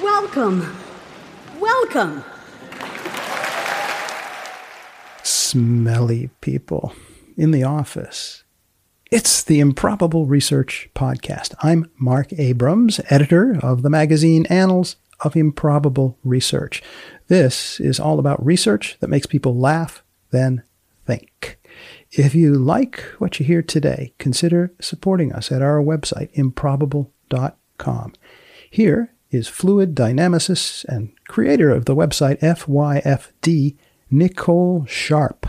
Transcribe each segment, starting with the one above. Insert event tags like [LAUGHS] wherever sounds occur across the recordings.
Welcome. Welcome. Smelly people in the office. It's the Improbable Research Podcast. I'm Marc Abrahams, editor of the magazine Annals of Improbable Research. This is all about research that makes people laugh, then think. If you like what you hear today, consider supporting us at our website, improbable.com. Here is fluid dynamicist and creator of the website FYFD, Nicole Sharp.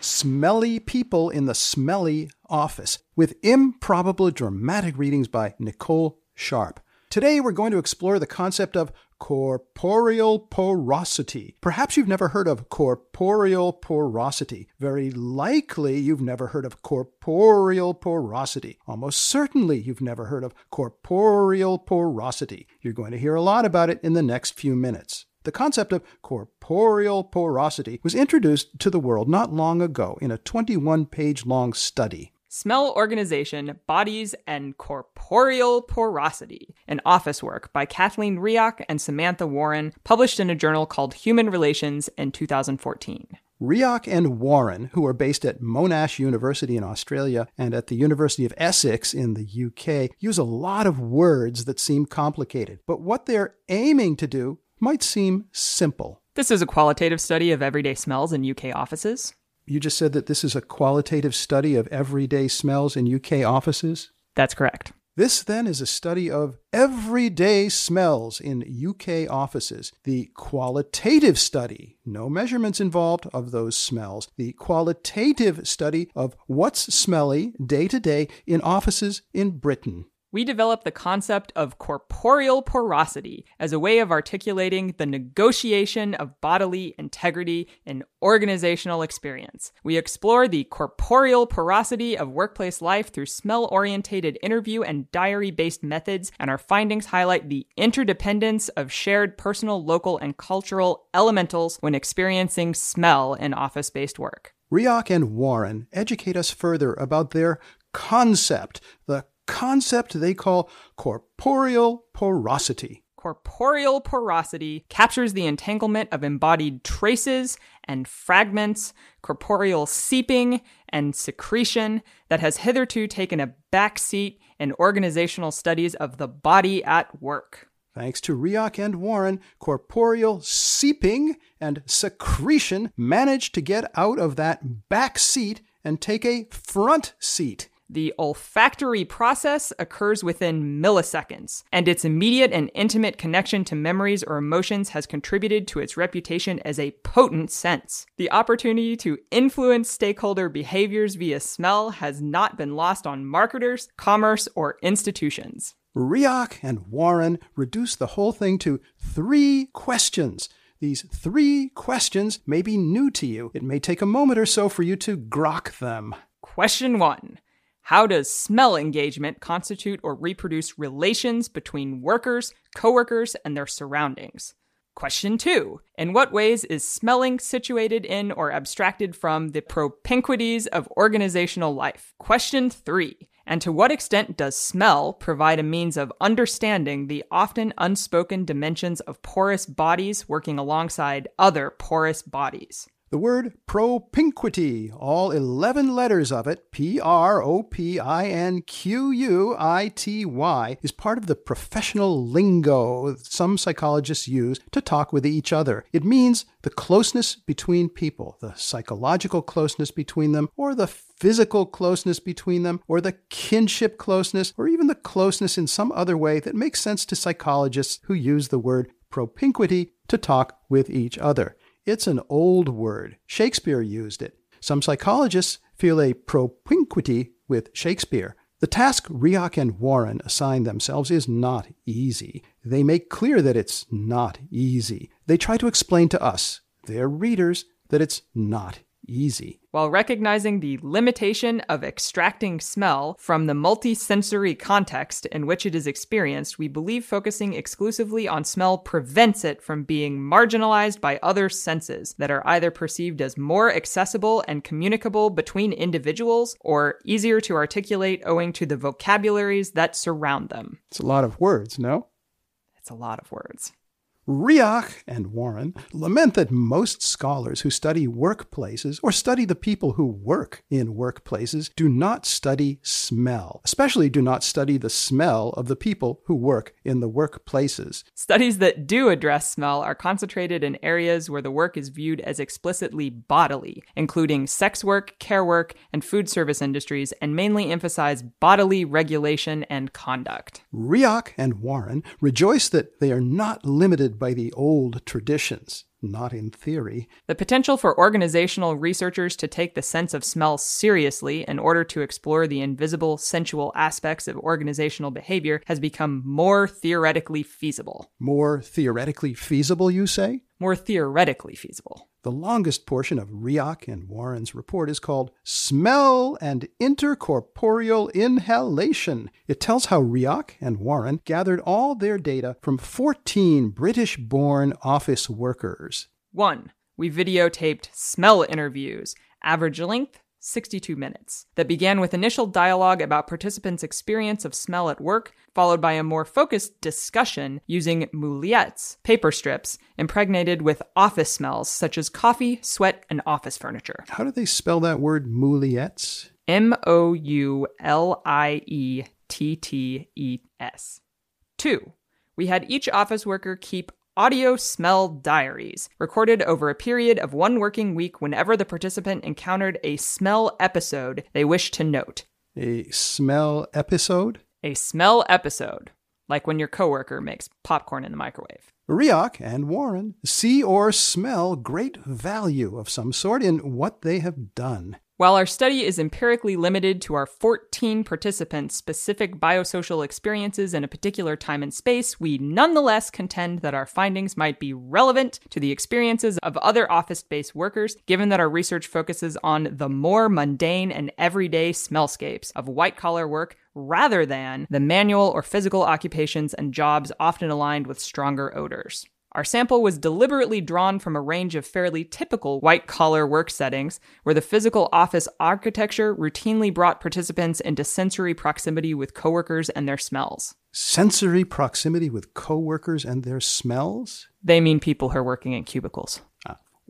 Smelly people in the smelly office with improbable dramatic readings by Nicole Sharp. Today we're going to explore the concept of corporeal porosity. Perhaps you've never heard of corporeal porosity. Very likely you've never heard of corporeal porosity. Almost certainly you've never heard of corporeal porosity. You're going to hear a lot about it in the next few minutes. The concept of corporeal porosity was introduced to the world not long ago in a 21 page long study. Smell Organization, Bodies, and Corporeal Porosity, an office work by Kathleen Riach and Samantha Warren, published in a journal called Human Relations in 2014. Riach and Warren, who are based at Monash University in Australia and at the University of Essex in the UK, use a lot of words that seem complicated. But what they're aiming to do might seem simple. This is a qualitative study of everyday smells in UK offices. You just said that this is a qualitative study of everyday smells in UK offices? That's correct. This then is a study of everyday smells in UK offices. The qualitative study, no measurements involved of those smells. The qualitative study of what's smelly day to day in offices in Britain we developed the concept of corporeal porosity as a way of articulating the negotiation of bodily integrity in organizational experience. We explore the corporeal porosity of workplace life through smell orientated interview and diary based methods, and our findings highlight the interdependence of shared personal, local, and cultural elementals when experiencing smell in office based work. Riach and Warren educate us further about their concept, the concept they call corporeal porosity. Corporeal porosity captures the entanglement of embodied traces and fragments, corporeal seeping and secretion that has hitherto taken a backseat in organizational studies of the body at work. Thanks to Riach and Warren, corporeal seeping and secretion managed to get out of that back seat and take a front seat. The olfactory process occurs within milliseconds, and its immediate and intimate connection to memories or emotions has contributed to its reputation as a potent sense. The opportunity to influence stakeholder behaviors via smell has not been lost on marketers, commerce, or institutions. Riach and Warren reduce the whole thing to three questions. These three questions may be new to you. It may take a moment or so for you to grok them. Question one how does smell engagement constitute or reproduce relations between workers, coworkers, and their surroundings? Question two In what ways is smelling situated in or abstracted from the propinquities of organizational life? Question three And to what extent does smell provide a means of understanding the often unspoken dimensions of porous bodies working alongside other porous bodies? The word propinquity, all 11 letters of it, P R O P I N Q U I T Y, is part of the professional lingo some psychologists use to talk with each other. It means the closeness between people, the psychological closeness between them, or the physical closeness between them, or the kinship closeness, or even the closeness in some other way that makes sense to psychologists who use the word propinquity to talk with each other. It's an old word. Shakespeare used it. Some psychologists feel a propinquity with Shakespeare. The task Riach and Warren assign themselves is not easy. They make clear that it's not easy. They try to explain to us, their readers, that it's not easy. While recognizing the limitation of extracting smell from the multisensory context in which it is experienced, we believe focusing exclusively on smell prevents it from being marginalized by other senses that are either perceived as more accessible and communicable between individuals or easier to articulate owing to the vocabularies that surround them. It's a lot of words, no? It's a lot of words. Riach and Warren lament that most scholars who study workplaces or study the people who work in workplaces do not study smell, especially do not study the smell of the people who work in the workplaces. Studies that do address smell are concentrated in areas where the work is viewed as explicitly bodily, including sex work, care work, and food service industries, and mainly emphasize bodily regulation and conduct. Riach and Warren rejoice that they are not limited by the old traditions, not in theory. The potential for organizational researchers to take the sense of smell seriously in order to explore the invisible, sensual aspects of organizational behavior has become more theoretically feasible. More theoretically feasible, you say? More theoretically feasible. The longest portion of Riach and Warren's report is called Smell and Intercorporeal Inhalation. It tells how Riach and Warren gathered all their data from 14 British born office workers. 1. We videotaped smell interviews, average length 62 minutes, that began with initial dialogue about participants' experience of smell at work, followed by a more focused discussion using mouliettes, paper strips, impregnated with office smells such as coffee, sweat, and office furniture. How do they spell that word, mouliettes? M O U L I E T T E S. Two, we had each office worker keep audio smell diaries, recorded over a period of one working week whenever the participant encountered a smell episode they wished to note. A smell episode? A smell episode, like when your coworker makes popcorn in the microwave. Riach and Warren see or smell great value of some sort in what they have done. While our study is empirically limited to our 14 participants' specific biosocial experiences in a particular time and space, we nonetheless contend that our findings might be relevant to the experiences of other office based workers, given that our research focuses on the more mundane and everyday smellscapes of white collar work rather than the manual or physical occupations and jobs often aligned with stronger odors. Our sample was deliberately drawn from a range of fairly typical white collar work settings where the physical office architecture routinely brought participants into sensory proximity with coworkers and their smells. Sensory proximity with coworkers and their smells? They mean people who are working in cubicles.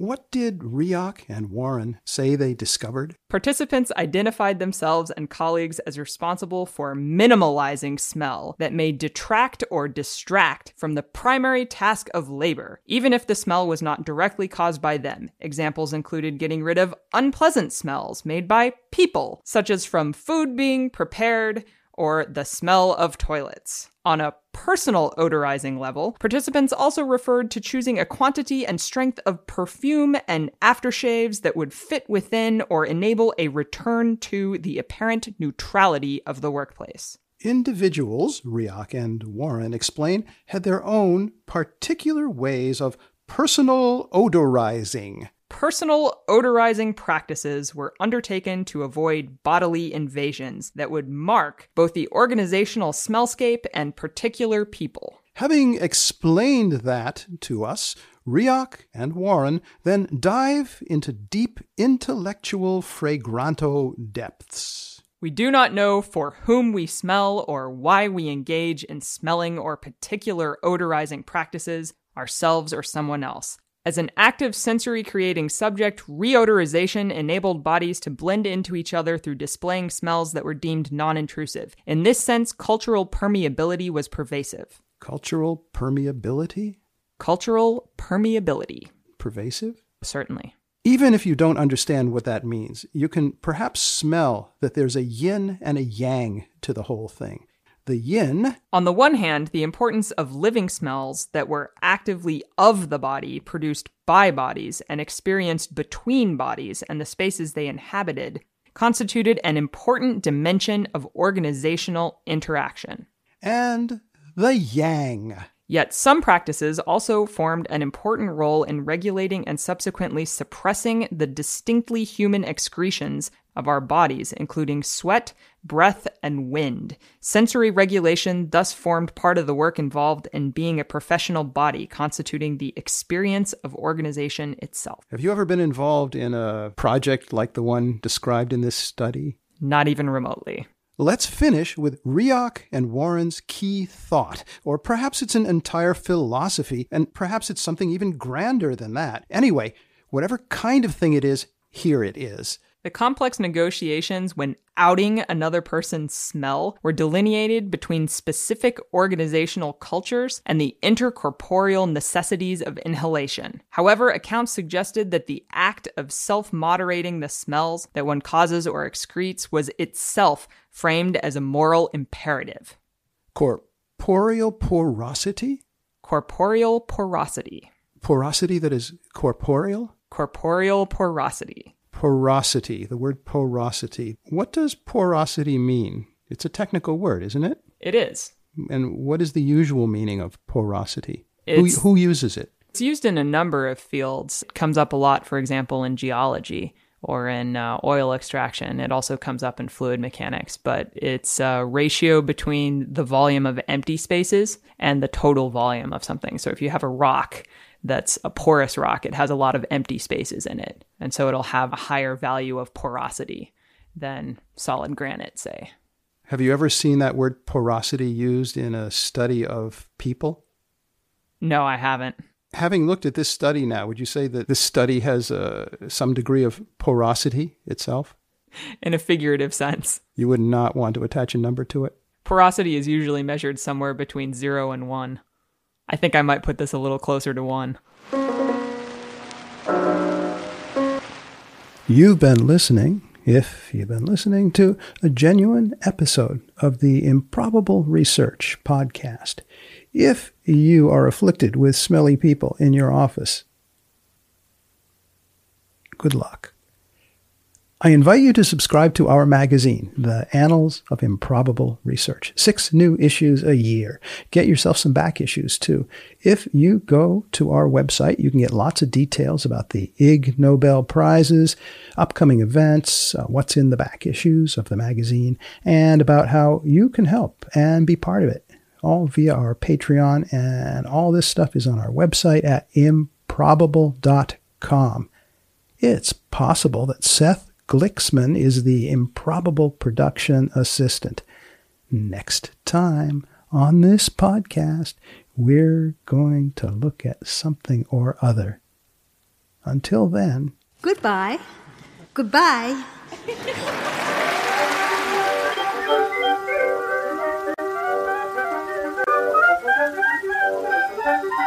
What did Riach and Warren say they discovered? Participants identified themselves and colleagues as responsible for minimalizing smell that may detract or distract from the primary task of labor, even if the smell was not directly caused by them. Examples included getting rid of unpleasant smells made by people, such as from food being prepared or the smell of toilets. On a personal odorizing level, participants also referred to choosing a quantity and strength of perfume and aftershaves that would fit within or enable a return to the apparent neutrality of the workplace. Individuals, Riach and Warren explain, had their own particular ways of personal odorizing. Personal odorizing practices were undertaken to avoid bodily invasions that would mark both the organizational smellscape and particular people. Having explained that to us, Riach and Warren then dive into deep intellectual fragranto depths. We do not know for whom we smell or why we engage in smelling or particular odorizing practices, ourselves or someone else. As an active sensory creating subject, reodorization enabled bodies to blend into each other through displaying smells that were deemed non intrusive. In this sense, cultural permeability was pervasive. Cultural permeability? Cultural permeability. Pervasive? Certainly. Even if you don't understand what that means, you can perhaps smell that there's a yin and a yang to the whole thing. The yin. On the one hand, the importance of living smells that were actively of the body, produced by bodies, and experienced between bodies and the spaces they inhabited, constituted an important dimension of organizational interaction. And the yang. Yet some practices also formed an important role in regulating and subsequently suppressing the distinctly human excretions of our bodies, including sweat, breath, and wind. Sensory regulation thus formed part of the work involved in being a professional body, constituting the experience of organization itself. Have you ever been involved in a project like the one described in this study? Not even remotely. Let's finish with Riach and Warren's key thought. Or perhaps it's an entire philosophy, and perhaps it's something even grander than that. Anyway, whatever kind of thing it is, here it is. The complex negotiations when outing another person's smell were delineated between specific organizational cultures and the intercorporeal necessities of inhalation. However, accounts suggested that the act of self moderating the smells that one causes or excretes was itself framed as a moral imperative. Corporeal porosity? Corporeal porosity. Porosity that is corporeal? Corporeal porosity porosity, the word porosity. What does porosity mean? It's a technical word, isn't it? It is. And what is the usual meaning of porosity? Who, who, uses it? It's used in a number of fields. It comes up a lot, for example, in geology or in uh, oil extraction. It also comes up in fluid mechanics, but it's a ratio between the volume of empty spaces and the total volume of something. So if you have a rock that's a porous rock, it has a lot of empty spaces in it. And so it'll have a higher value of porosity than solid granite, say. Have you ever seen that word porosity used in a study of people? No, I haven't. Having looked at this study now, would you say that this study has uh, some degree of porosity itself? In a figurative sense. You would not want to attach a number to it? Porosity is usually measured somewhere between zero and one. I think I might put this a little closer to one. You've been listening, if you've been listening, to a genuine episode of the Improbable Research podcast. If you are afflicted with smelly people in your office, good luck. I invite you to subscribe to our magazine, The Annals of Improbable Research. Six new issues a year. Get yourself some back issues too. If you go to our website, you can get lots of details about the Ig Nobel Prizes, upcoming events, uh, what's in the back issues of the magazine, and about how you can help and be part of it. All via our Patreon, and all this stuff is on our website at improbable.com. It's possible that Seth Gliksman is the improbable production assistant. Next time on this podcast, we're going to look at something or other. Until then, goodbye. Goodbye. [LAUGHS]